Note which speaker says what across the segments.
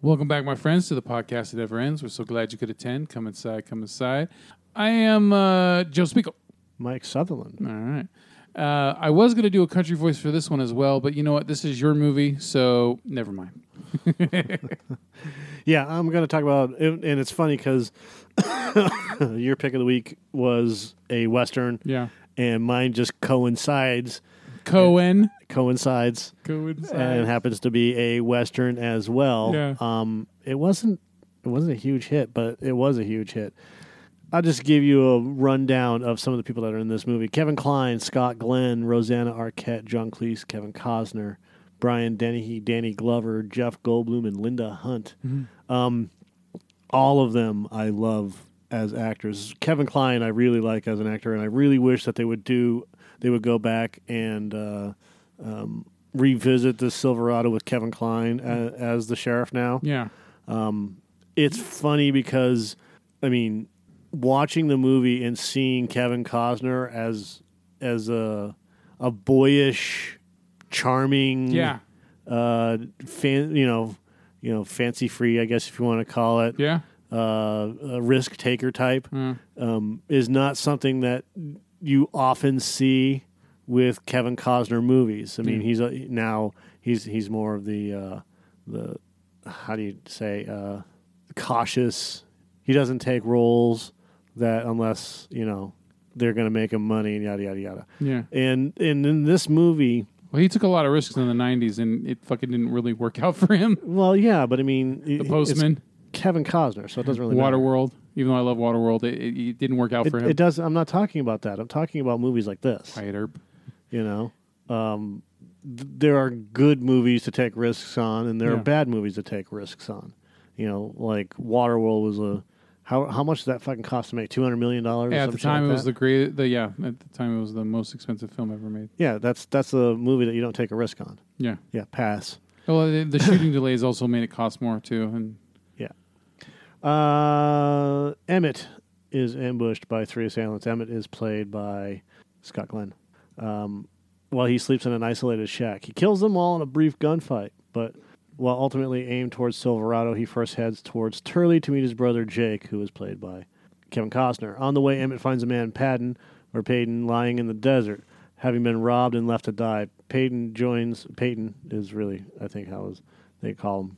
Speaker 1: Welcome back, my friends, to the podcast that never ends. We're so glad you could attend. Come inside, come inside. I am uh, Joe Spiegel.
Speaker 2: Mike Sutherland.
Speaker 1: All right. Uh, I was going to do a country voice for this one as well, but you know what? This is your movie, so never mind.
Speaker 2: Yeah, I'm going to talk about, and it's funny because your pick of the week was a western,
Speaker 1: Yeah.
Speaker 2: and mine just coincides,
Speaker 1: Cohen.
Speaker 2: coincides,
Speaker 1: Coincides.
Speaker 2: and happens to be a western as well.
Speaker 1: Yeah.
Speaker 2: Um, it wasn't, it wasn't a huge hit, but it was a huge hit. I'll just give you a rundown of some of the people that are in this movie: Kevin Kline, Scott Glenn, Rosanna Arquette, John Cleese, Kevin Costner, Brian Dennehy, Danny Glover, Jeff Goldblum, and Linda Hunt. Um, all of them I love as actors. Kevin Kline I really like as an actor, and I really wish that they would do they would go back and uh, um, revisit the Silverado with Kevin Kline as, as the sheriff now.
Speaker 1: yeah.
Speaker 2: It's funny because I mean, watching the movie and seeing Kevin Costner as as a a boyish, charming,
Speaker 1: Yeah.
Speaker 2: uh, fan, you know, you know, fancy free, I guess if you want to call it,
Speaker 1: Yeah.
Speaker 2: uh, a risk taker type,
Speaker 1: Mm.
Speaker 2: um, is not something that you often see with Kevin Costner movies. I mean,
Speaker 1: Mm.
Speaker 2: he's a, now he's he's more of the uh, the how do you say uh, cautious. He doesn't take roles that unless you know they're going to make him money and yada yada yada.
Speaker 1: Yeah.
Speaker 2: And and in this movie,
Speaker 1: Well, he took a lot of risks in the 90s, and it fucking didn't really work out for him.
Speaker 2: well, yeah, but I mean,
Speaker 1: The Postman,
Speaker 2: Kevin Costner, so it doesn't really matter.
Speaker 1: Even though I love Waterworld, it, it, it didn't work out
Speaker 2: It,
Speaker 1: for him.
Speaker 2: it does. I'm not talking about that. I'm talking about movies like this.
Speaker 1: Wyatt Earp.
Speaker 2: You know, um, th- there are good movies to take risks on, and there
Speaker 1: Yeah.
Speaker 2: are bad movies to take risks on. You know, like Waterworld was a how how much did that fucking cost to make? Two hundred million dollars.
Speaker 1: Yeah, at the time it was the great. The yeah, at the time it was the most expensive film ever made.
Speaker 2: yeah. That's that's a movie that you don't take a risk on.
Speaker 1: Yeah.
Speaker 2: Yeah, pass.
Speaker 1: Well, the, the shooting delays also made it cost more too, and
Speaker 2: Uh, Emmett is ambushed by three assailants. Emmett is played by Scott Glenn. Um, while he sleeps in an isolated shack, he kills them all in a brief gunfight. But while ultimately aimed towards Silverado, he first heads towards Turley to meet his brother Jake, who is played by Kevin Costner. On the way, Emmett finds a man, Patton, or Peyton, lying in the desert, having been robbed and left to die. Peyton joins. Peyton is really, I think, how is they call him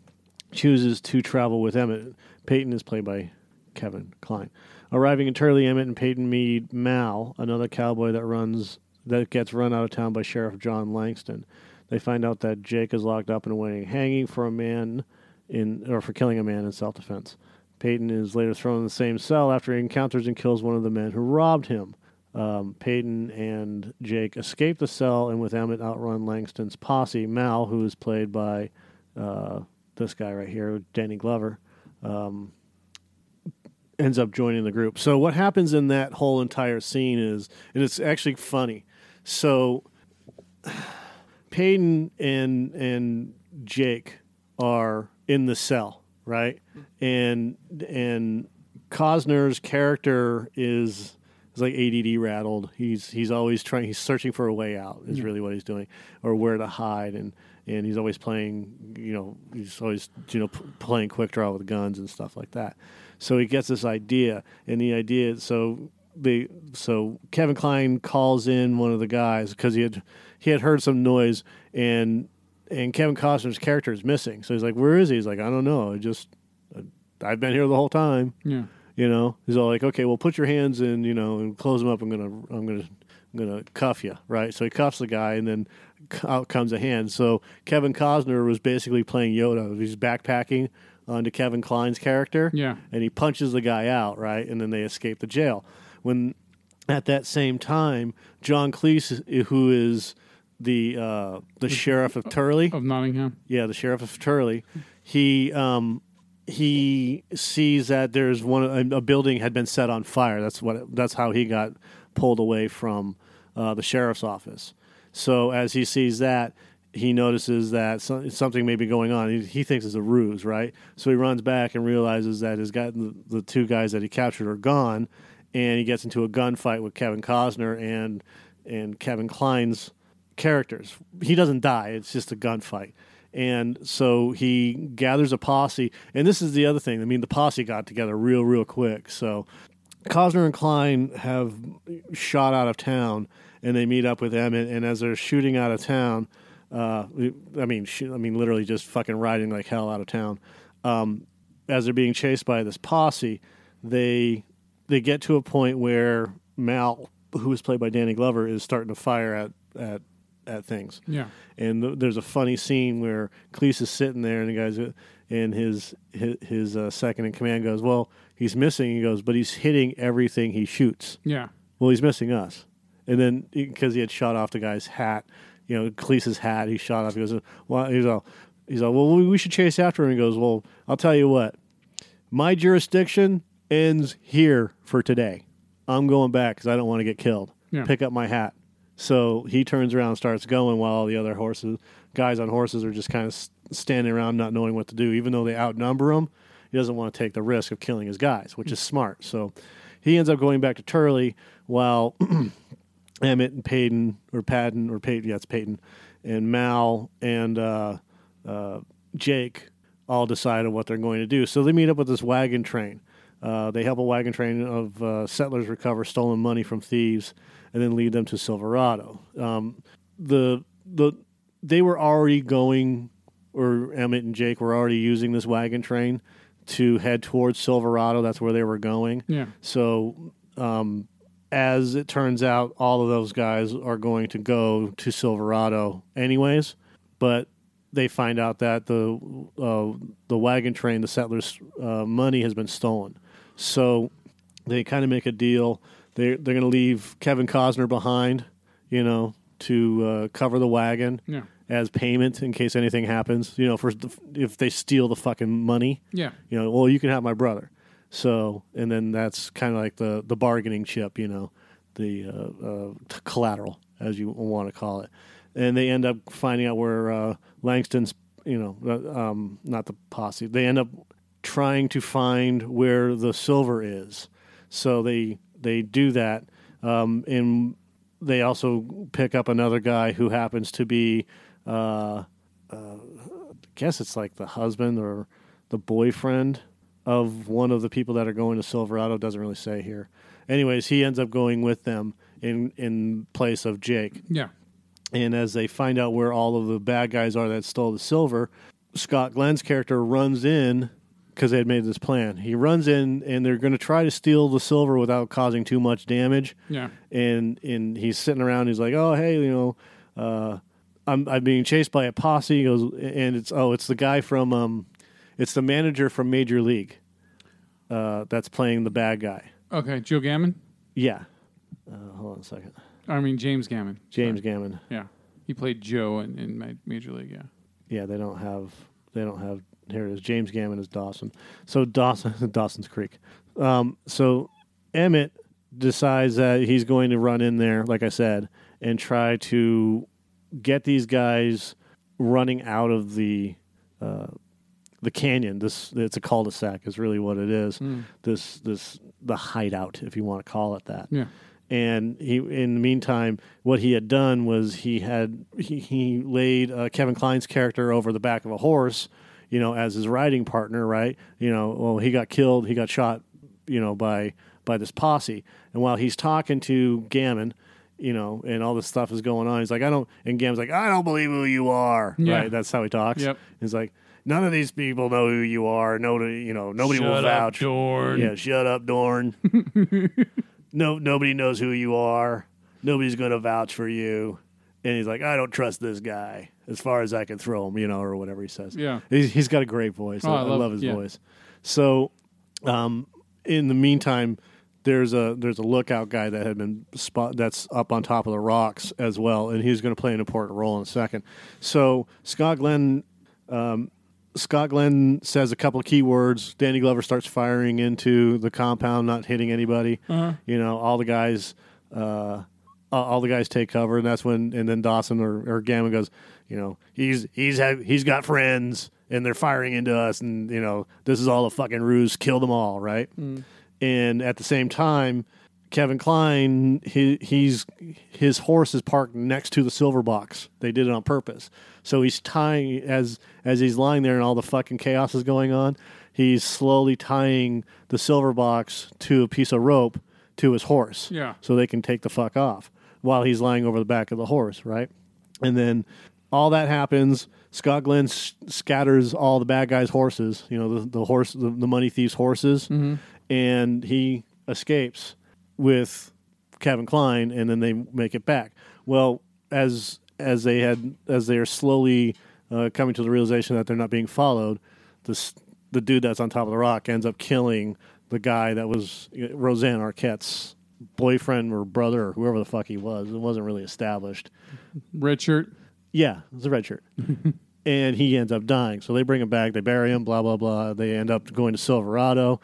Speaker 2: chooses to travel with Emmett. Peyton is played by Kevin Kline. Arriving in Turley, Emmett and Peyton meet Mal, another cowboy that runs that gets run out of town by Sheriff John Langston. They find out that Jake is locked up and awaiting hanging for a man in or for killing a man in self defense. Peyton is later thrown in the same cell after he encounters and kills one of the men who robbed him. Um, Peyton and Jake escape the cell and with Emmett outrun Langston's posse. Mal, who is played by uh, this guy right here, Danny Glover, um, ends up joining the group. So what happens in that whole entire scene is, and it's actually funny. So Peyton and and Jake are in the cell, right? And and Costner's character is is like ADD rattled. He's he's always trying. He's searching for a way out. Is really what he's doing, or where to hide. And and he's always playing. You know, he's always you know p- playing quick draw with guns and stuff like that. So he gets this idea, and the idea so they so Kevin Kline calls in one of the guys because he had he had heard some noise and and Kevin Costner's character is missing. So he's like, "Where is he?" He's like, "I don't know. I just I've been here the whole time."
Speaker 1: yeah,
Speaker 2: You know, he's all like, "Okay, well, put your hands in, you know, and close them up. I'm gonna, I'm gonna, I'm gonna cuff you, right?" So he cuffs the guy, and then out comes a hand. So Kevin Costner was basically playing Yoda. He's backpacking onto Kevin Kline's character,
Speaker 1: yeah,
Speaker 2: and he punches the guy out, right? And then they escape the jail. When at that same time, John Cleese, who is the uh, the sheriff of Turley,
Speaker 1: of Nottingham.
Speaker 2: yeah, the sheriff of Turley, he um, he sees that there's one a, a building had been set on fire. That's what that's how he got pulled away from uh, the sheriff's office. So as he sees that, he notices that so, something may be going on. He, he thinks it's a ruse, right? So he runs back and realizes that his guy, the, the two guys that he captured are gone, and he gets into a gunfight with Kevin Costner and and Kevin Kline's characters. He doesn't die; it's just a gunfight. And so he gathers a posse, and this is the other thing. I mean, the posse got together real, real quick. So Costner and Kline have shot out of town, and they meet up with them. And as they're shooting out of town, uh, I mean, sh- I mean, literally just fucking riding like hell out of town. Um, as they're being chased by this posse, they they get to a point where Mal, who is played by Danny Glover, is starting to fire at at at things.
Speaker 1: Yeah.
Speaker 2: And th- there's a funny scene where Cleese is sitting there, and the guys, and his his, his uh, second in command goes, "Well, he's missing." He goes, "But he's hitting everything he shoots."
Speaker 1: Yeah.
Speaker 2: Well, he's missing us. And then because he had shot off the guy's hat, you know, Cleese's hat, he shot off. He goes, "Well, he's all, he's all, well, we should chase after him." He goes, "Well, I'll tell you what, my jurisdiction ends here for today. I'm going back because I don't want to get killed.
Speaker 1: Yeah.
Speaker 2: Pick up my hat." So he turns around and starts going while all the other horses, guys on horses, are just kind of standing around not knowing what to do. Even though they outnumber him, he doesn't want to take the risk of killing his guys, which hmm. is smart. So he ends up going back to Turley while Emmett and Payton or Patton, or Peyton, yeah, it's Peyton, and Mal and uh, uh, Jake all decide on what they're going to do. So they meet up with this wagon train. Uh, they help a wagon train of uh, settlers recover stolen money from thieves, and then lead them to Silverado. Um, the the they were already going, or Emmett and Jake were already using this wagon train to head towards Silverado. That's where they were going.
Speaker 1: Yeah.
Speaker 2: So, um, as it turns out, all of those guys are going to go to Silverado anyways. But they find out that the uh, the wagon train, the settlers' uh, money has been stolen. So they kind of make a deal. They they're going to leave Kevin Costner behind, you know, to uh, cover the wagon
Speaker 1: Yeah.
Speaker 2: as payment in case anything happens. You know, for if they steal the fucking money
Speaker 1: Yeah.
Speaker 2: you know, well, you can have my brother. So, and then that's kind of like the the bargaining chip, you know, the uh, uh, collateral, as you want to call it. And they end up finding out where uh, Langston's, you know, uh, um, not the posse. They end up trying to find where the silver is. So they they do that, um, and they also pick up another guy who happens to be. Uh, guess it's like the husband or the boyfriend of one of the people that are going to Silverado. Doesn't really say here. Anyways, he ends up going with them in in place of Jake.
Speaker 1: Yeah.
Speaker 2: And as they find out where all of the bad guys are that stole the silver, Scott Glenn's character runs in because they had made this plan. He runs in and they're going to try to steal the silver without causing too much damage
Speaker 1: Yeah.
Speaker 2: and and he's sitting around. He's like, "Oh, hey, you know, uh, I'm I'm being chased by a posse." He goes, and it's oh, it's the guy from um, it's the manager from Major League, uh, that's playing the bad guy.
Speaker 1: Okay. Joe Gammon.
Speaker 2: Yeah. Uh, hold on a second,
Speaker 1: I mean James Gammon.
Speaker 2: James Gammon.
Speaker 1: Yeah. He played Joe in, in Major League. Yeah.
Speaker 2: Yeah, they don't have they don't have here it is. James Gammon is Dawson. So Dawson Dawson's Creek. Um, so Emmett decides that he's going to run in there, like I said, and try to get these guys running out of the uh, the canyon. This it's a cul-de-sac is really what it is. This this the hideout, if you want to call it that
Speaker 1: Yeah.
Speaker 2: and he in the meantime what he had done was he had he, he laid uh, kevin kline's character over the back of a horse you know as his riding partner right you know well he got killed he got shot you know by by this posse and while he's talking to gammon you know and all this stuff is going on he's like i don't and gammon's like i don't believe who you are
Speaker 1: Yeah.
Speaker 2: right that's how he talks
Speaker 1: Yep.
Speaker 2: he's like none of these people know who you are no you know nobody will
Speaker 1: Shut up,
Speaker 2: vouch
Speaker 1: Dorn.
Speaker 2: yeah, shut up, Dorn. no, nobody knows who you are. Nobody's going to vouch for you. And he's like, I don't trust this guy as far as I can throw him, you know, or whatever he says.
Speaker 1: Yeah.
Speaker 2: He's, he's got a great voice.
Speaker 1: Oh,
Speaker 2: I,
Speaker 1: I
Speaker 2: I
Speaker 1: love-
Speaker 2: love his
Speaker 1: yeah.
Speaker 2: voice. So, um, in the meantime, there's a there's a lookout guy that had been spot that's up on top of the rocks as well, and he's going to play an important role in a second. So Scott Glenn um, Scott Glenn says a couple of key words. Danny Glover starts firing into the compound, not hitting anybody.
Speaker 1: Uh-huh.
Speaker 2: You know, all the guys, uh, all- the guys take cover, and that's when. And then Dawson or, or Gammon goes, you know, he's he's have, he's got friends, and they're firing into us, and you know, this is all a fucking ruse. Kill them all, right? And at the same time, Kevin Kline, he, he's his horse is parked next to the silver box. They did it on purpose. So he's tying as as he's lying there and all the fucking chaos is going on. He's slowly tying the silver box to a piece of rope to his horse.
Speaker 1: Yeah.
Speaker 2: So they can take the fuck off while he's lying over the back of the horse, right? And then all that happens. Scott Glenn s- scatters all the bad guys' horses, you know, the, the horse, the, the money thieves' horses, mm-hmm. and he escapes with Kevin Kline, and then they make it back. Well, as as they had as they are slowly uh, coming to the realization that they're not being followed, this the dude that's on top of the rock ends up killing the guy that was Roseanne Arquette's boyfriend or brother or whoever the fuck he was. It wasn't really established.
Speaker 1: Red shirt.
Speaker 2: Yeah, it's a red shirt. and he ends up dying. So they bring him back, they bury him, blah, blah, blah. They end up going to Silverado.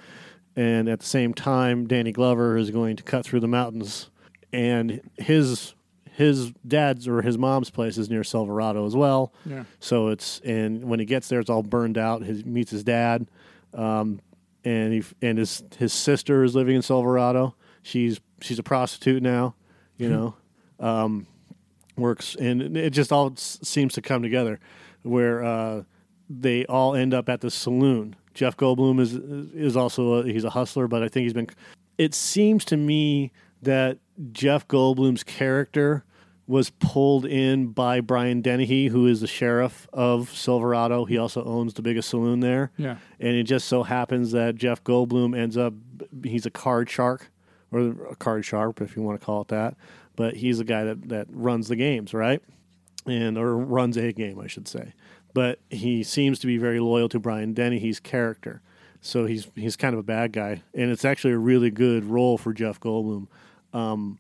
Speaker 2: And at the same time, Danny Glover is going to cut through the mountains. And his his dad's or his mom's place is near Silverado as well.
Speaker 1: Yeah.
Speaker 2: So it's and when he gets there, it's all burned out. He meets his dad, um, and he and his his sister is living in Silverado. She's she's a prostitute now, you know. Um, works and it just all s- seems to come together, where uh, they all end up at the saloon. Jeff Goldblum is is also a, he's a hustler, but I think he's been. It seems to me that Jeff Goldblum's character was pulled in by Brian Dennehy, who is the sheriff of Silverado. He also owns the biggest saloon there.
Speaker 1: Yeah.
Speaker 2: And it just so happens that Jeff Goldblum ends up, he's a card shark, or a card sharp, if you want to call it that. But he's the guy that, that runs the games, right? And, or runs a game, I should say. But he seems to be very loyal to Brian Dennehy's character. So he's he's kind of a bad guy. And it's actually a really good role for Jeff Goldblum. Um,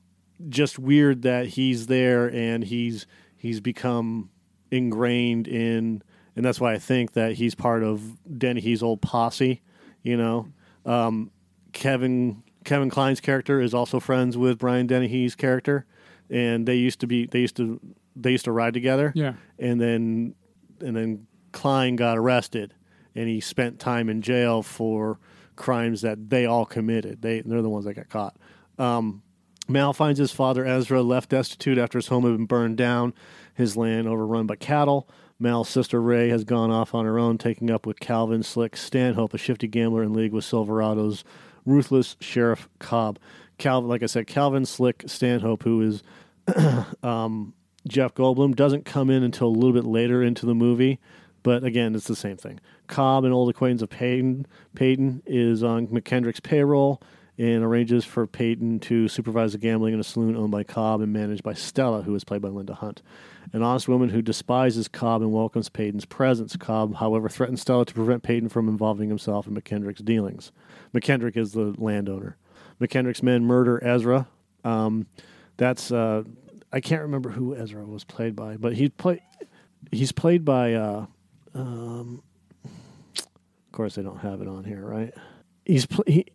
Speaker 2: just weird that he's there and he's he's become ingrained in and that's why I think that he's part of Dennehy's old posse, you know. Um, Kevin Kevin Kline's character is also friends with Brian Dennehy's character and they used to be they used to they used to ride together.
Speaker 1: Yeah.
Speaker 2: And then and then Kline got arrested and he spent time in jail for crimes that they all committed. They they're the ones that got caught. Um, Mal finds his father Ezra left destitute after his home had been burned down, his land overrun by cattle. Mal's sister Ray has gone off on her own, taking up with Calvin Slick Stanhope, a shifty gambler in league with Silverado's ruthless Sheriff Cobb. Calvin, like I said, Calvin Slick Stanhope, who is um, Jeff Goldblum, doesn't come in until a little bit later into the movie. But again, it's the same thing. Cobb, an old acquaintance of Peyton, Peyton is on McKendrick's payroll and arranges for Peyton to supervise the gambling in a saloon owned by Cobb and managed by Stella, who is played by Linda Hunt. An honest woman who despises Cobb and welcomes Peyton's presence. Cobb, however, threatens Stella to prevent Peyton from involving himself in McKendrick's dealings. McKendrick is the landowner. McKendrick's men murder Ezra. Um, that's uh, I can't remember who Ezra was played by, but he play he's played by. Uh, um, of course, they don't have it on here, right? He's pl- he,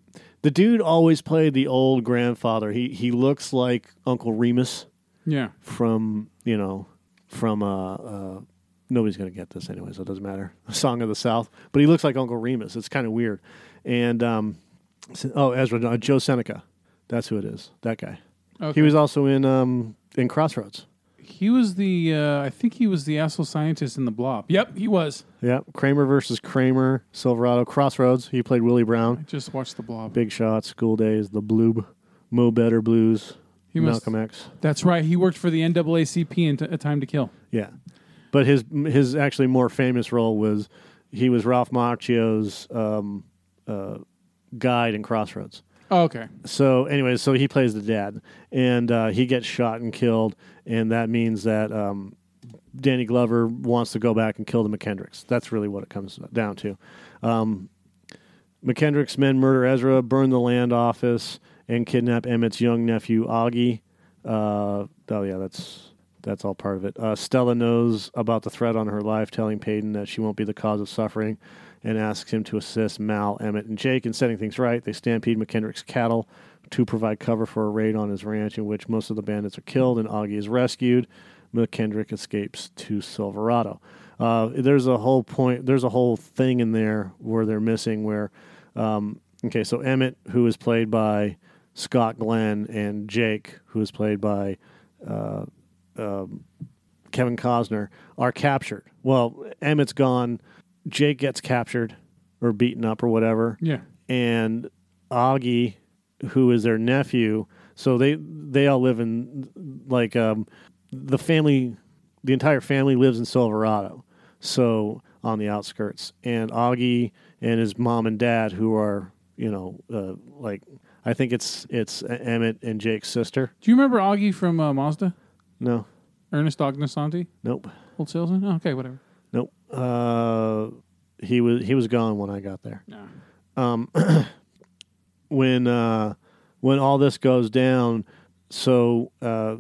Speaker 2: the dude always played the old grandfather. He he looks like Uncle Remus
Speaker 1: Yeah.
Speaker 2: from you know from uh, uh nobody's gonna get this anyway, so it doesn't matter. Song of the South, but he looks like Uncle Remus. It's kind of weird. And um, oh Ezra uh, Joe Seneca, that's who it is. That guy.
Speaker 1: Okay.
Speaker 2: He was also in um in Crossroads.
Speaker 1: He was the. Uh, I think he was the asshole scientist in the Blob. Yep, he was.
Speaker 2: Yeah, Kramer versus Kramer, Silverado, Crossroads. He played Willie
Speaker 1: I
Speaker 2: Brown.
Speaker 1: just watched the Blob.
Speaker 2: Big Shot, School Days, The Blob, Mo Better Blues,
Speaker 1: He must.
Speaker 2: Malcolm X.
Speaker 1: That's right. He worked for the NAACP in t- A Time to Kill.
Speaker 2: Yeah, but his his actually more famous role was he was Ralph Macchio's um, uh, guide in Crossroads.
Speaker 1: Oh, okay.
Speaker 2: So, anyway, so he plays the dad, and uh, he gets shot and killed, and that means that um, Danny Glover wants to go back and kill the McKendricks. That's really what it comes down to. Um, McKendrick's men murder Ezra, burn the land office, and kidnap Emmett's young nephew Augie. Uh, oh yeah, that's that's all part of it. Uh, Stella knows about the threat on her life, telling Peyton that she won't be the cause of suffering, and asks him to assist Mal, Emmett, and Jake in setting things right. They stampede McKendrick's cattle to provide cover for a raid on his ranch, in which most of the bandits are killed and Augie is rescued. McKendrick escapes to Silverado. Uh, there's a whole point. There's a whole thing in there where they're missing. Where, um, okay, so Emmett, who is played by Scott Glenn and Jake, who is played by uh, um, Kevin Costner, are captured. Well, Emmett's gone. Jake gets captured or beaten up or whatever,
Speaker 1: Yeah.
Speaker 2: and Augie, who is their nephew, so they they all live in like um, the family, the entire family lives in Silverado, so on the outskirts, and Augie and his mom and dad, who are you know uh, like I think it's it's Emmett and Jake's sister.
Speaker 1: Do you remember Augie from uh, Mazda?
Speaker 2: No,
Speaker 1: Ernest Ognasanti?
Speaker 2: nope,
Speaker 1: Old salesman? Oh, okay, whatever.
Speaker 2: Uh, he was he was gone when I got there.
Speaker 1: No.
Speaker 2: um, when uh, when all this goes down, so uh,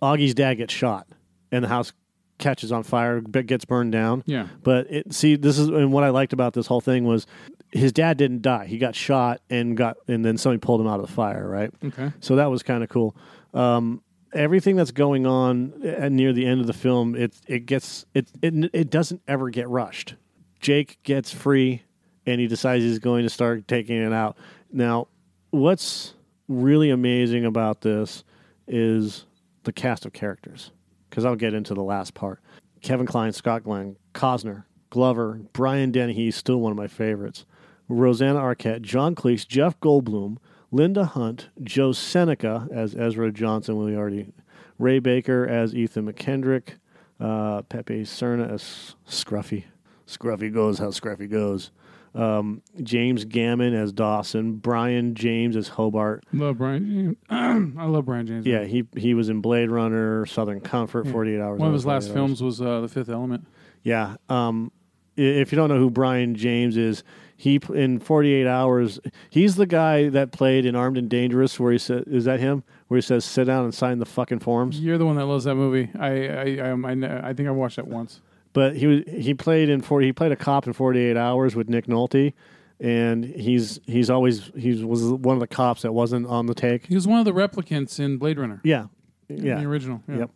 Speaker 2: Augie's dad gets shot, and the house catches on fire, gets burned down.
Speaker 1: Yeah.
Speaker 2: But it, see, this is and what I liked about this whole thing was his dad didn't die; he got shot and got, and then somebody pulled him out of the fire, right?
Speaker 1: Okay.
Speaker 2: So that was kind of cool. Um, everything that's going on uh, near the end of the film, it it gets it it it doesn't ever get rushed. Jake gets free, and he decides he's going to start taking it out. Now, what's really amazing about this is the cast of characters, because I'll get into the last part. Kevin Kline, Scott Glenn, Costner, Glover, Brian Dennehy, still one of my favorites. Rosanna Arquette, John Cleese, Jeff Goldblum, Linda Hunt, Joe Seneca as Ezra Johnson, we already, Ray Baker as Ethan McKendrick, uh, Pepe Serna as Scruffy. Scruffy goes how Scruffy goes. Um, James Gammon as Dawson, Brion James as Hobart.
Speaker 1: Love Brion James. I love Brion James.
Speaker 2: Yeah, he he was in Blade Runner, Southern Comfort, Forty Eight Hours.
Speaker 1: One of his last
Speaker 2: Hours.
Speaker 1: films was uh, The Fifth Element.
Speaker 2: Yeah. Um, if you don't know who Brion James is, he in 48 hours, he's the guy that played in Armed and Dangerous, where he said, "Is that him?" Where he says, "Sit down and sign the fucking forms."
Speaker 1: You're the one that loves that movie. I I I, um, I, I think I watched that once.
Speaker 2: But he was he played in 40. He played a cop in 48 hours with Nick Nolte, and he's he's always he was one of the cops that wasn't on the take.
Speaker 1: He was one of the replicants in Blade Runner.
Speaker 2: Yeah,
Speaker 1: In
Speaker 2: yeah.
Speaker 1: The original. Yeah.
Speaker 2: Yep.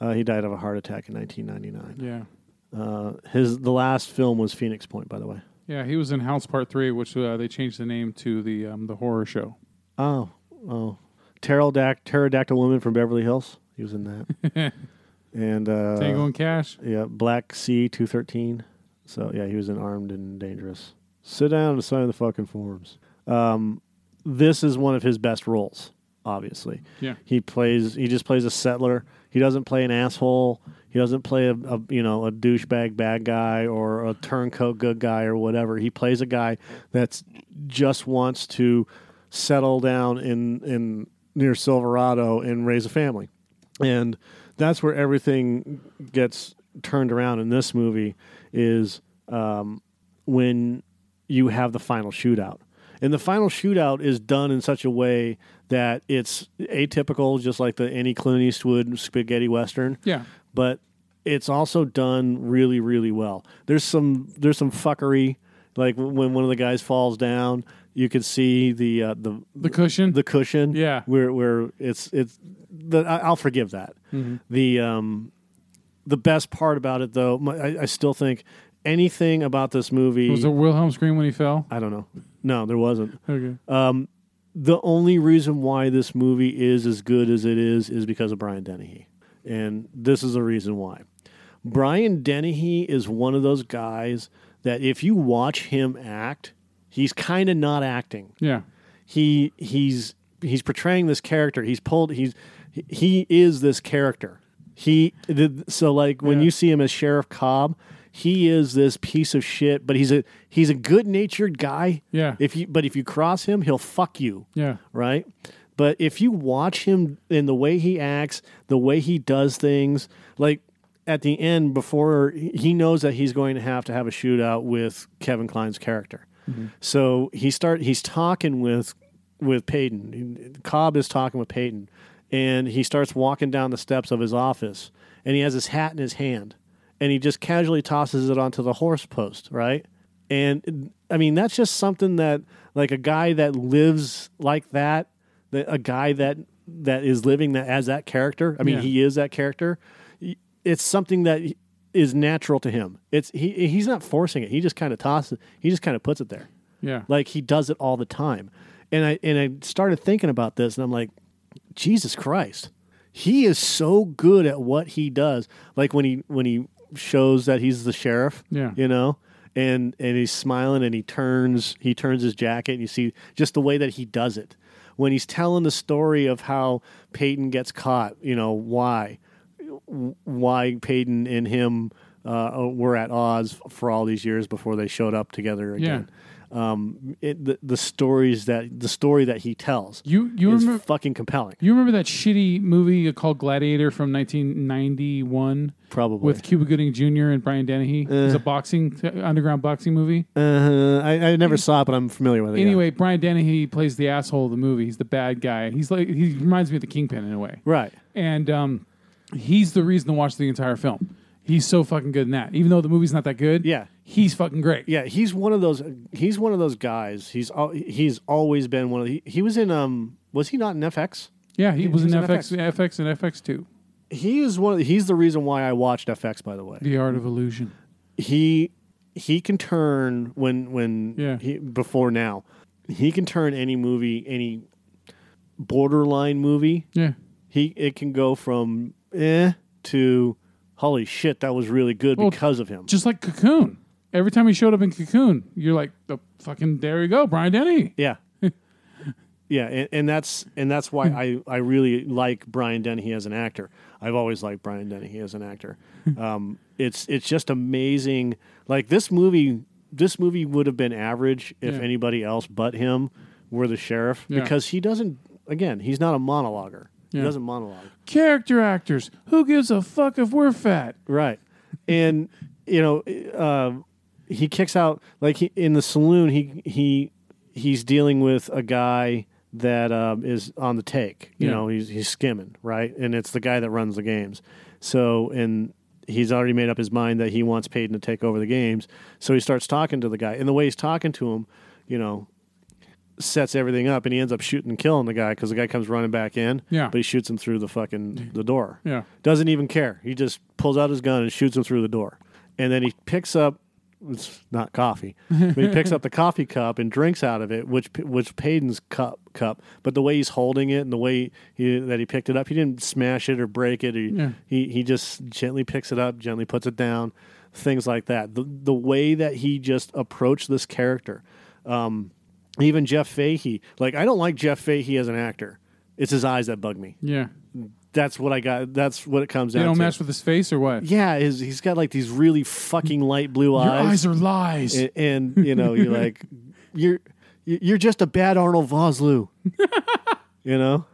Speaker 2: Uh, he died of a heart attack in 1999.
Speaker 1: Yeah.
Speaker 2: Uh, his the last film was Phoenix Point, by the way.
Speaker 1: Yeah, he was in House Part Three, which uh, they changed the name to the um, the horror show.
Speaker 2: Oh, oh, pterodact- pterodactyl woman from Beverly Hills. He was in that. and uh,
Speaker 1: Tango and Cash.
Speaker 2: yeah, Black Sea two thirteen. So yeah, he was in Armed and Dangerous. Sit down and sign the fucking forms. Um, this is one of his best roles. Obviously,
Speaker 1: Yeah.
Speaker 2: he plays. He just plays a settler. He doesn't play an asshole. He doesn't play a, a you know a douchebag bad guy or a turncoat good guy or whatever. He plays a guy that's just wants to settle down in in near Silverado and raise a family, and that's where everything gets turned around in this movie. Is um, when you have the final shootout. And the final shootout is done in such a way that it's atypical, just like the any Clint Eastwood spaghetti western.
Speaker 1: Yeah.
Speaker 2: But it's also done really, really well. There's some there's some fuckery, like when one of the guys falls down, you can see the uh, the
Speaker 1: The cushion.
Speaker 2: the cushion.
Speaker 1: Yeah.
Speaker 2: where where it's it's the I'll forgive that.
Speaker 1: Mm-hmm.
Speaker 2: The um the best part about it though, my, I, I still think anything about this movie.
Speaker 1: was there Wilhelm scream when he fell?
Speaker 2: I don't know. No, there wasn't.
Speaker 1: Okay.
Speaker 2: um The only reason why this movie is as good as it is is because of Brian Dennehy. And this is the reason why. Brian Dennehy is one of those guys that if you watch him act, he's kind of not acting.
Speaker 1: Yeah.
Speaker 2: He he's he's portraying this character. He's pulled he's he is this character. He so like when
Speaker 1: Yeah.
Speaker 2: you see him as Sheriff Cobb, he is this piece of shit, but he's a he's a good-natured guy.
Speaker 1: Yeah.
Speaker 2: If you but if you cross him, he'll fuck you
Speaker 1: Yeah.
Speaker 2: right? But if you watch him in the way he acts, the way he does things, like at the end, before he knows that he's going to have to have a shootout with Kevin Kline's character, mm-hmm. so he start he's talking with with Peyton. Cobb is talking with Peyton, and he starts walking down the steps of his office, and he has his hat in his hand, and he just casually tosses it onto the horse post, right? And I mean, that's just something that, like, a guy that lives like that a guy that that is living that as that character. I mean,
Speaker 1: Yeah.
Speaker 2: he is that character. It's something that is natural to him. It's he he's not forcing it. He just kind of tosses. He just kind of puts it there
Speaker 1: Yeah.
Speaker 2: like he does it all the time and I and I started thinking about this, and I'm like, Jesus Christ, he is so good at what he does. Like when he when he shows that he's the sheriff,
Speaker 1: Yeah.
Speaker 2: you know, and and he's smiling and he turns he turns his jacket, and you see just the way that he does it. When he's telling the story of how Peyton gets caught, you know why, why Peyton and him uh, were at odds for all these years before they showed up together again. Um, it, the, the stories that the story that he tells
Speaker 1: You you
Speaker 2: is
Speaker 1: remember
Speaker 2: fucking compelling.
Speaker 1: you remember that shitty movie called Gladiator from 1991
Speaker 2: Probably
Speaker 1: with Cuba Gooding Jr. and Brian Dennehy?
Speaker 2: Uh.
Speaker 1: it's a boxing underground boxing movie.
Speaker 2: uh, I, I never saw it, but I'm familiar with it. yeah.
Speaker 1: Anyway, Brian Dennehy plays the asshole of the movie. He's the bad guy. He's like he reminds me of the Kingpin in a way.
Speaker 2: right?
Speaker 1: and um, he's the reason to watch the entire film. He's so fucking good in that. Even though the movie's not that good,
Speaker 2: Yeah.
Speaker 1: he's fucking great.
Speaker 2: Yeah, he's one of those. He's one of those guys. He's al- he's always been one of. The, he, was in um. Was he not in FX?
Speaker 1: Yeah, he was in
Speaker 2: in
Speaker 1: FX, FX, and FX two.
Speaker 2: He is one. Of the, he's the reason why I watched FX. By the way,
Speaker 1: The Art of Illusion.
Speaker 2: he he can turn when when
Speaker 1: Yeah.
Speaker 2: he, before now he can turn any movie any borderline movie
Speaker 1: Yeah,
Speaker 2: he it can go from eh to holy shit that was really good
Speaker 1: Well,
Speaker 2: because of him
Speaker 1: just like Cocoon. Every time he showed up in Cocoon, you're like, the fucking there you go, Brian Dennehy.
Speaker 2: yeah yeah and, and that's and that's why I, I really like Brian Dennehy as an actor I've always liked Brian Dennehy as an actor um, it's it's just amazing like this movie this movie would have been average if
Speaker 1: Yeah.
Speaker 2: anybody else but him were the sheriff
Speaker 1: Yeah.
Speaker 2: because he doesn't again he's not a monologuer
Speaker 1: Yeah.
Speaker 2: he doesn't monologue
Speaker 1: Character actors. Who gives a fuck if we're fat?
Speaker 2: Right. And you know, uh, he kicks out like he, in the saloon. He he he's dealing with a guy that um, is on the take. You
Speaker 1: Yeah.
Speaker 2: know, he's he's skimming right, and it's the guy that runs the games. So and he's already made up his mind that he wants Peyton to take over the games. So he starts talking to the guy, and the way he's talking to him, you know. Sets everything up, and he ends up shooting and killing the guy because the guy comes running back in.
Speaker 1: Yeah.
Speaker 2: but he shoots him through the fucking the door.
Speaker 1: Yeah,
Speaker 2: Doesn't even care. He just pulls out his gun and shoots him through the door. And then he picks up it's not coffee, but he picks up the coffee cup and drinks out of it, which which Payton's cup cup. But the way he's holding it and the way he, that he picked it up, he didn't smash it or break it. He,
Speaker 1: Yeah.
Speaker 2: he he just gently picks it up, gently puts it down, things like that. The the way that he just approached this character, um, even Jeff Fahey. Like I don't like Jeff Fahey as an actor. It's his eyes that bug me.
Speaker 1: yeah.
Speaker 2: That's what I got. That's what it comes
Speaker 1: They
Speaker 2: down
Speaker 1: don't
Speaker 2: to.
Speaker 1: match with his face or what?
Speaker 2: Yeah, his, he's got like these really fucking light blue
Speaker 1: Your
Speaker 2: eyes,
Speaker 1: eyes are lies.
Speaker 2: and, and you know you're like you're you're just a bad Arnold Vosloo, you know.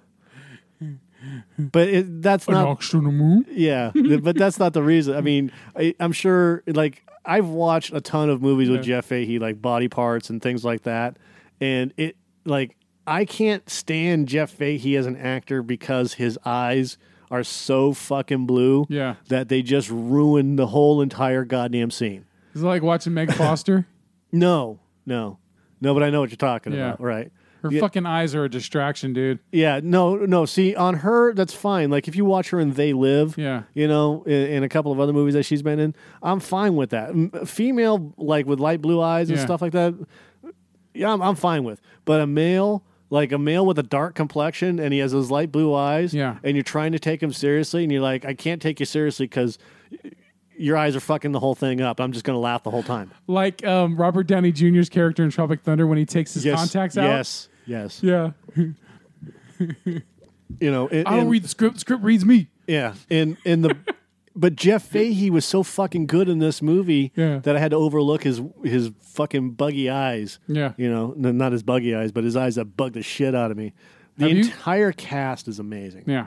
Speaker 2: But it, that's
Speaker 1: An
Speaker 2: not
Speaker 1: moon.
Speaker 2: yeah, but that's not the reason. I mean, I, I'm sure like I've watched a ton of movies with Jeff Fahey, like Body Parts and things like that, and it like I can't stand Jeff Fahey as an actor because his eyes are so fucking blue
Speaker 1: Yeah.
Speaker 2: that they just ruin the whole entire goddamn scene.
Speaker 1: Is it like watching Meg Foster?
Speaker 2: No, no, no. But I know what you're talking
Speaker 1: Yeah.
Speaker 2: about, right?
Speaker 1: Her
Speaker 2: Yeah.
Speaker 1: fucking eyes are a distraction, dude.
Speaker 2: Yeah, no, no. See, on her, that's fine. Like if you watch her in They Live,
Speaker 1: Yeah.
Speaker 2: you know, in, in a couple of other movies that she's been in, I'm fine with that. M- Female, like with light blue eyes and
Speaker 1: Yeah.
Speaker 2: stuff like that, yeah, I'm, I'm fine with. But a male, like a male with a dark complexion and he has those light blue eyes,
Speaker 1: Yeah.
Speaker 2: and you're trying to take him seriously, and you're like, I can't take you seriously because your eyes are fucking the whole thing up. I'm just gonna laugh the whole time.
Speaker 1: Like um, Robert Downey Jr.'s character in Tropic Thunder when he takes his
Speaker 2: Yes,
Speaker 1: contacts out.
Speaker 2: Yes, yes.
Speaker 1: Yeah.
Speaker 2: You know, and-
Speaker 1: I don't read the script. The script reads me.
Speaker 2: Yeah, and and the but Jeff Fahey was so fucking good in this movie
Speaker 1: Yeah.
Speaker 2: that I had to overlook his his fucking buggy eyes.
Speaker 1: Yeah.
Speaker 2: You know, not his buggy eyes, but his eyes that bug the shit out of me. The
Speaker 1: Have you-
Speaker 2: entire cast is amazing.
Speaker 1: Yeah.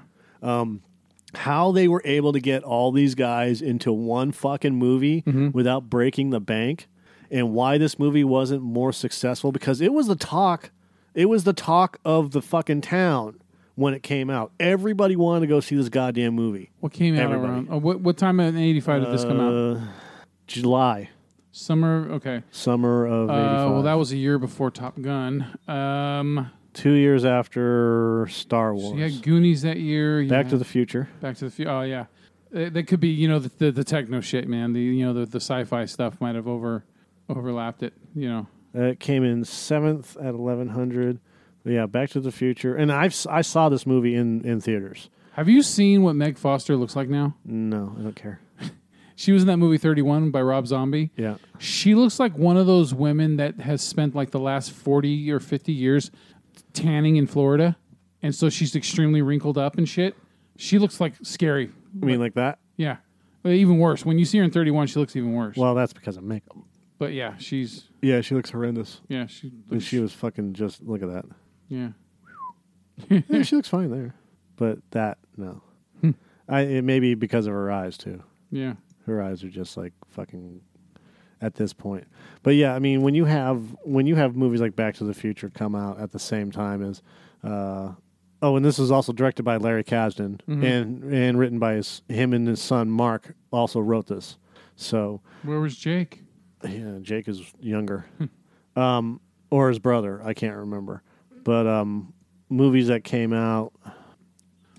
Speaker 2: How they were able to get all these guys into one fucking movie
Speaker 1: Mm-hmm.
Speaker 2: without breaking the bank, and why this movie wasn't more successful because it was the talk. It was the talk of the fucking town when it came out. Everybody wanted to go see this goddamn movie.
Speaker 1: What came out
Speaker 2: Everybody.
Speaker 1: around? Oh, what what time in '85 did this come out?
Speaker 2: Uh, July,
Speaker 1: Summer. Okay.
Speaker 2: summer of
Speaker 1: Uh,
Speaker 2: '85.
Speaker 1: well, that was a year before Top Gun. Um,
Speaker 2: two years after Star Wars.
Speaker 1: so you had Goonies that year. you
Speaker 2: Back to
Speaker 1: had
Speaker 2: the Future.
Speaker 1: Back to the Future. Oh yeah, Uh, that could be you know the, the the techno shit, man. The you know the the sci-fi stuff might have over overlapped it. You know.
Speaker 2: Uh, it came in seventh at eleven hundred. Yeah, Back to the Future, and I've I saw this movie in in theaters.
Speaker 1: Have you seen what Meg Foster looks like now?
Speaker 2: No, I don't care.
Speaker 1: She was in that movie 31 by Rob Zombie.
Speaker 2: Yeah,
Speaker 1: She looks like one of those women that has spent like the last 40 or 50 years tanning in Florida. And so she's extremely wrinkled up and shit. She looks like scary.
Speaker 2: I mean like that.
Speaker 1: Yeah. But even worse. When you see her in 31, she looks even worse.
Speaker 2: Well, that's because of makeup.
Speaker 1: but yeah, she's
Speaker 2: Yeah, she looks horrendous.
Speaker 1: yeah, she
Speaker 2: And
Speaker 1: looks,
Speaker 2: she was fucking just look at that.
Speaker 1: Yeah.
Speaker 2: Yeah, she looks fine there, but that no. I it may be because of her eyes too.
Speaker 1: Yeah.
Speaker 2: Her eyes are just like fucking at this point. But yeah, I mean when you have when you have movies like Back to the Future come out at the same time as uh oh and this was also directed by Larry Kasdan and and written by his him and his son Mark also wrote this. So
Speaker 1: Where was Jake?
Speaker 2: yeah, Jake is younger. um or his brother, I can't remember. But um movies that came out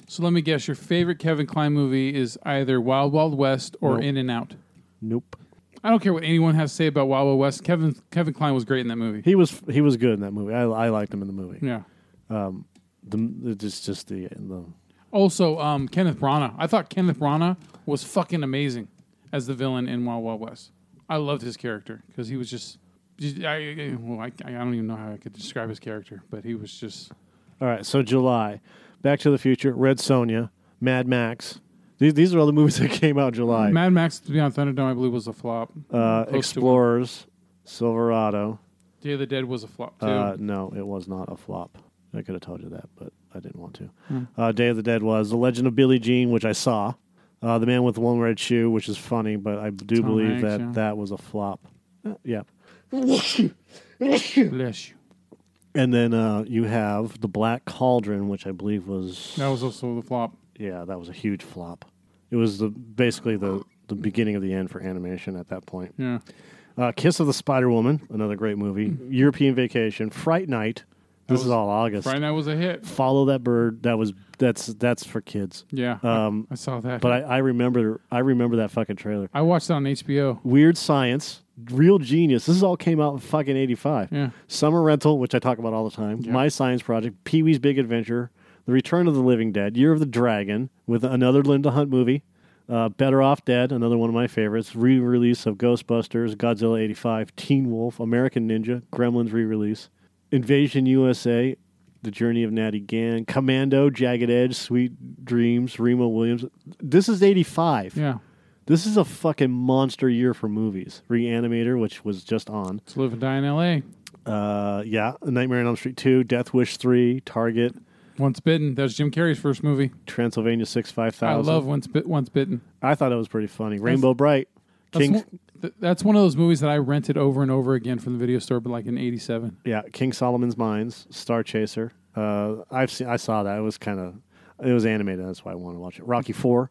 Speaker 1: So let me guess. Your favorite Kevin Kline movie is either Wild Wild West or
Speaker 2: Nope.
Speaker 1: In and Out.
Speaker 2: nope.
Speaker 1: I don't care what anyone has to say about Wild Wild West. Kevin Kevin Kline was great in that movie.
Speaker 2: He was he was good in that movie. I I liked him in the movie.
Speaker 1: Yeah.
Speaker 2: Um, The it's just the the
Speaker 1: Also, um, Kenneth Branagh. I thought Kenneth Branagh was fucking amazing as the villain in Wild Wild West. I loved his character because he was just. I, well, I, I don't even know how I could describe his character, but he was just.
Speaker 2: All right, so July, Back to the Future, Red Sonja, Mad Max. These these are all the movies that came out in July.
Speaker 1: Mad Max Beyond Thunderdome, I believe, was a flop.
Speaker 2: uh,
Speaker 1: Close
Speaker 2: Explorers, Silverado.
Speaker 1: Day of the Dead was a flop too.
Speaker 2: Uh, no, it was not a flop. I could have told you that, but I didn't want to. Uh, Day of the Dead was The Legend of Billie Jean, which I saw. Uh, the Man with One Red Shoe, which is funny, but I do
Speaker 1: Tom
Speaker 2: believe
Speaker 1: Hanks,
Speaker 2: that
Speaker 1: yeah.
Speaker 2: that was a flop. Uh, yeah.
Speaker 1: Bless you.
Speaker 2: And then uh, you have The Black Cauldron, which I believe was
Speaker 1: That was also the flop.
Speaker 2: yeah, that was a huge flop. It was the basically the the beginning of the end for animation at that point.
Speaker 1: Yeah.
Speaker 2: Uh, Kiss of the Spider Woman, another great movie. European Vacation, Fright Night. This
Speaker 1: was-
Speaker 2: is all August.
Speaker 1: Fright Night was a hit.
Speaker 2: Follow that bird. That was that's that's for kids.
Speaker 1: Yeah.
Speaker 2: Um,
Speaker 1: I saw that.
Speaker 2: But I, I remember I remember that fucking trailer.
Speaker 1: I watched it on HBO.
Speaker 2: Weird Science, Real Genius. This all came out in fucking eighty five.
Speaker 1: Yeah.
Speaker 2: Summer Rental, which I talk about all the time.
Speaker 1: Yeah.
Speaker 2: My Science Project, Pee Wee's Big Adventure, The Return of the Living Dead, Year of the Dragon, with another Linda Hunt movie. Uh, Better Off Dead, another one of my favorites. Re-release of Ghostbusters, Godzilla '85, Teen Wolf, American Ninja, Gremlins re-release, Invasion USA, The Journey of Natty Gann, Commando, Jagged Edge, Sweet Dreams, Remo Williams. This is '85.
Speaker 1: Yeah.
Speaker 2: This is a fucking monster year for movies. Reanimator, which was just on.
Speaker 1: To live and die in L.A.
Speaker 2: Uh, yeah, Nightmare on Elm Street 2, Death Wish 3, Target,
Speaker 1: Once Bitten. That was Jim Carrey's first movie.
Speaker 2: Transylvania 6
Speaker 1: I
Speaker 2: 5000.
Speaker 1: love Once Bit. Once Bitten.
Speaker 2: I thought it was pretty funny. Rainbow Brite,
Speaker 1: That's
Speaker 2: King,
Speaker 1: one, th- that's one of those movies that I rented over and over again from the video store, but like in '87.
Speaker 2: yeah, King Solomon's Mines, Star Chaser. Uh, I've seen, I saw that. It was kind of, it was animated. That's why I want to watch it. Rocky 4,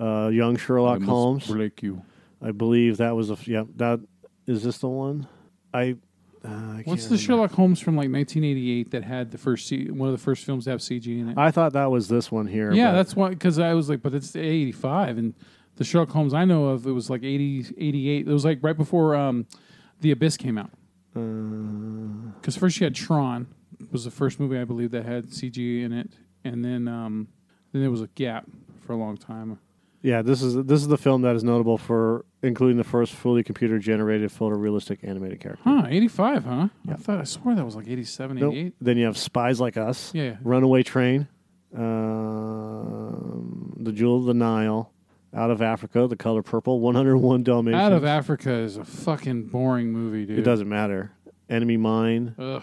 Speaker 2: uh, Young Sherlock Holmes.
Speaker 1: break you.
Speaker 2: I believe that was a yeah, that, is this the one? I, uh, I
Speaker 1: What's
Speaker 2: can't
Speaker 1: the
Speaker 2: remember.
Speaker 1: Sherlock Holmes from like 1988 that had the first C- one of the first films to have CG in it?
Speaker 2: I thought that was this one here.
Speaker 1: yeah,
Speaker 2: but-
Speaker 1: that's why because I was like, but it's 85 and the Sherlock Holmes I know of it was like 80 88. It was like right before um, the Abyss came out.
Speaker 2: Uh,
Speaker 1: Because first you had Tron was the first movie I believe that had CG in it, and then um, then there was a gap for a long time.
Speaker 2: Yeah, this is this is the film that is notable for including the first fully computer generated photorealistic animated character.
Speaker 1: Huh, 85, huh?
Speaker 2: Yeah.
Speaker 1: I thought I swore that was like 87,
Speaker 2: Nope.
Speaker 1: 88.
Speaker 2: Then you have Spies Like Us,
Speaker 1: Yeah, yeah.
Speaker 2: Runaway Train, um, The Jewel of the Nile, Out of Africa, The Color Purple, 101 Dalmatians.
Speaker 1: Out of Africa is a fucking boring movie, dude.
Speaker 2: It doesn't matter. Enemy Mine,
Speaker 1: Ugh.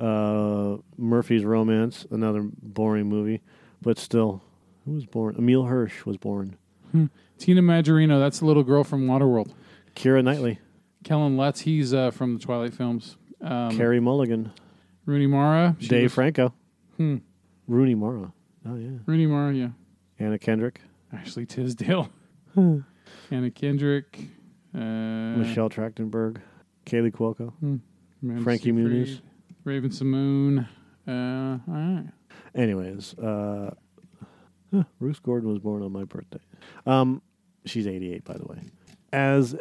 Speaker 2: uh, Murphy's Romance, another boring movie, but still, who was born? Emile Hirsch was born.
Speaker 1: Tina Majorino, that's the little girl from Waterworld.
Speaker 2: Keira Knightley,
Speaker 1: Kellen Lutz, he's uh, from the Twilight films. Um,
Speaker 2: Carey Mulligan,
Speaker 1: Rooney Mara. she
Speaker 2: Dave
Speaker 1: was-
Speaker 2: Franco,
Speaker 1: Hmm.
Speaker 2: Rooney Mara. Oh yeah,
Speaker 1: Rooney Mara, yeah.
Speaker 2: Anna Kendrick,
Speaker 1: Ashley Tisdale. Anna Kendrick. Uh,
Speaker 2: Michelle Trachtenberg, Kaley Cuoco.
Speaker 1: Amanda
Speaker 2: Frankie
Speaker 1: Seyfried,
Speaker 2: Muniz.
Speaker 1: Raven-Symoné. Uh, all right.
Speaker 2: Anyways, uh, huh, Ruth Gordon was born on my birthday. Um, she's 88, by the way. As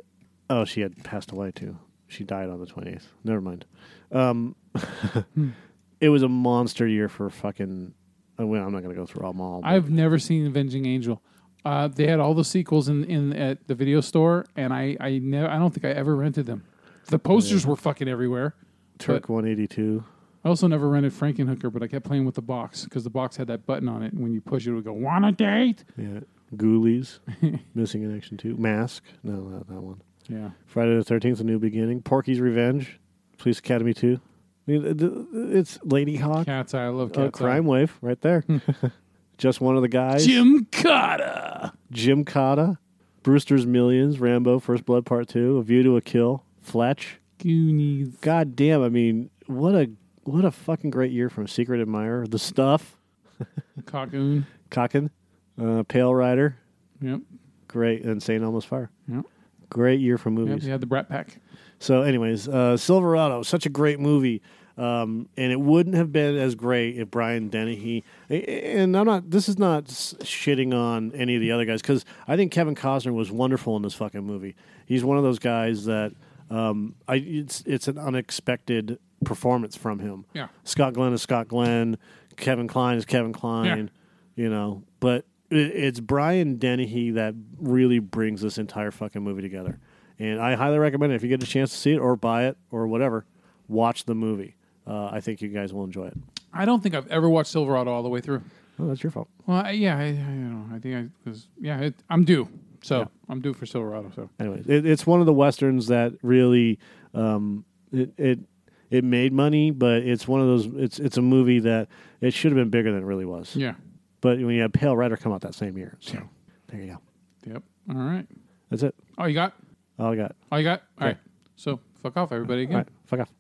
Speaker 2: oh, she had passed away too. She died on the 28th. Never mind. Um, it was a monster year for fucking. oh, well, I'm not going to go through all them all.
Speaker 1: I've never seen Avenging Angel. Uh, they had all the sequels in, in at the video store, and I I never I don't think I ever rented them. The posters were fucking everywhere.
Speaker 2: Turk 182.
Speaker 1: I also never rented Frankenhooker, but I kept playing with the box because the box had that button on it, and when you push it, it would go "Want a date?"
Speaker 2: Yeah. Ghoulies. Missing in Action 2. Mask. No, not that one.
Speaker 1: Yeah,
Speaker 2: Friday the 13th, A New Beginning. Porky's Revenge. Police Academy 2. I mean, it's Ladyhawke.
Speaker 1: Cat's Eye. I love
Speaker 2: Uh,
Speaker 1: Cat's Eye.
Speaker 2: Crimewave right there. Just one of the guys.
Speaker 1: Jim Cotta.
Speaker 2: Gymkata. Brewster's Millions. Rambo. First Blood Part 2. A View to a Kill. Fletch.
Speaker 1: Goonies.
Speaker 2: God damn. I mean, what a what a fucking great year from Secret Admirer. The Stuff.
Speaker 1: Cocoon.
Speaker 2: Cockin. Uh, Pale Rider.
Speaker 1: Yep.
Speaker 2: Great. And St. Elmo's Fire.
Speaker 1: Yep.
Speaker 2: Great year for
Speaker 1: Yep.
Speaker 2: movies.
Speaker 1: You had the Brat Pack.
Speaker 2: So, anyways, uh, Silverado, such a great movie. Um, and it wouldn't have been as great if Brian Dennehy. And I'm not. This is not shitting on any of the other guys because I think Kevin Costner was wonderful in this fucking movie. He's one of those guys that um, I. It's it's an unexpected performance from him.
Speaker 1: Yeah.
Speaker 2: Scott Glenn is Scott Glenn. Kevin Kline is Kevin Kline. You know, but it's Brian Dennehy that really brings this entire fucking movie together. And I highly recommend it if you get a chance to see it or buy it or whatever. Watch the movie. Uh, I think you guys will enjoy it.
Speaker 1: I don't think I've ever watched Silverado all the way through.
Speaker 2: Oh, that's your fault.
Speaker 1: Well, I, yeah, I, I don't know. I think I was. Yeah, it, I'm due. So I'm due for Silverado. So
Speaker 2: Anyways, it, it's one of the westerns that really um, it, it it made money, but it's one of those. It's it's a movie that it should have been bigger than it really was.
Speaker 1: yeah.
Speaker 2: But when you had Pale Rider come out that same year, so there you go.
Speaker 1: Yep. All right.
Speaker 2: That's it.
Speaker 1: Oh, you got?
Speaker 2: All I got.
Speaker 1: Oh, you got? All right. So fuck off, everybody again.
Speaker 2: All right, fuck off.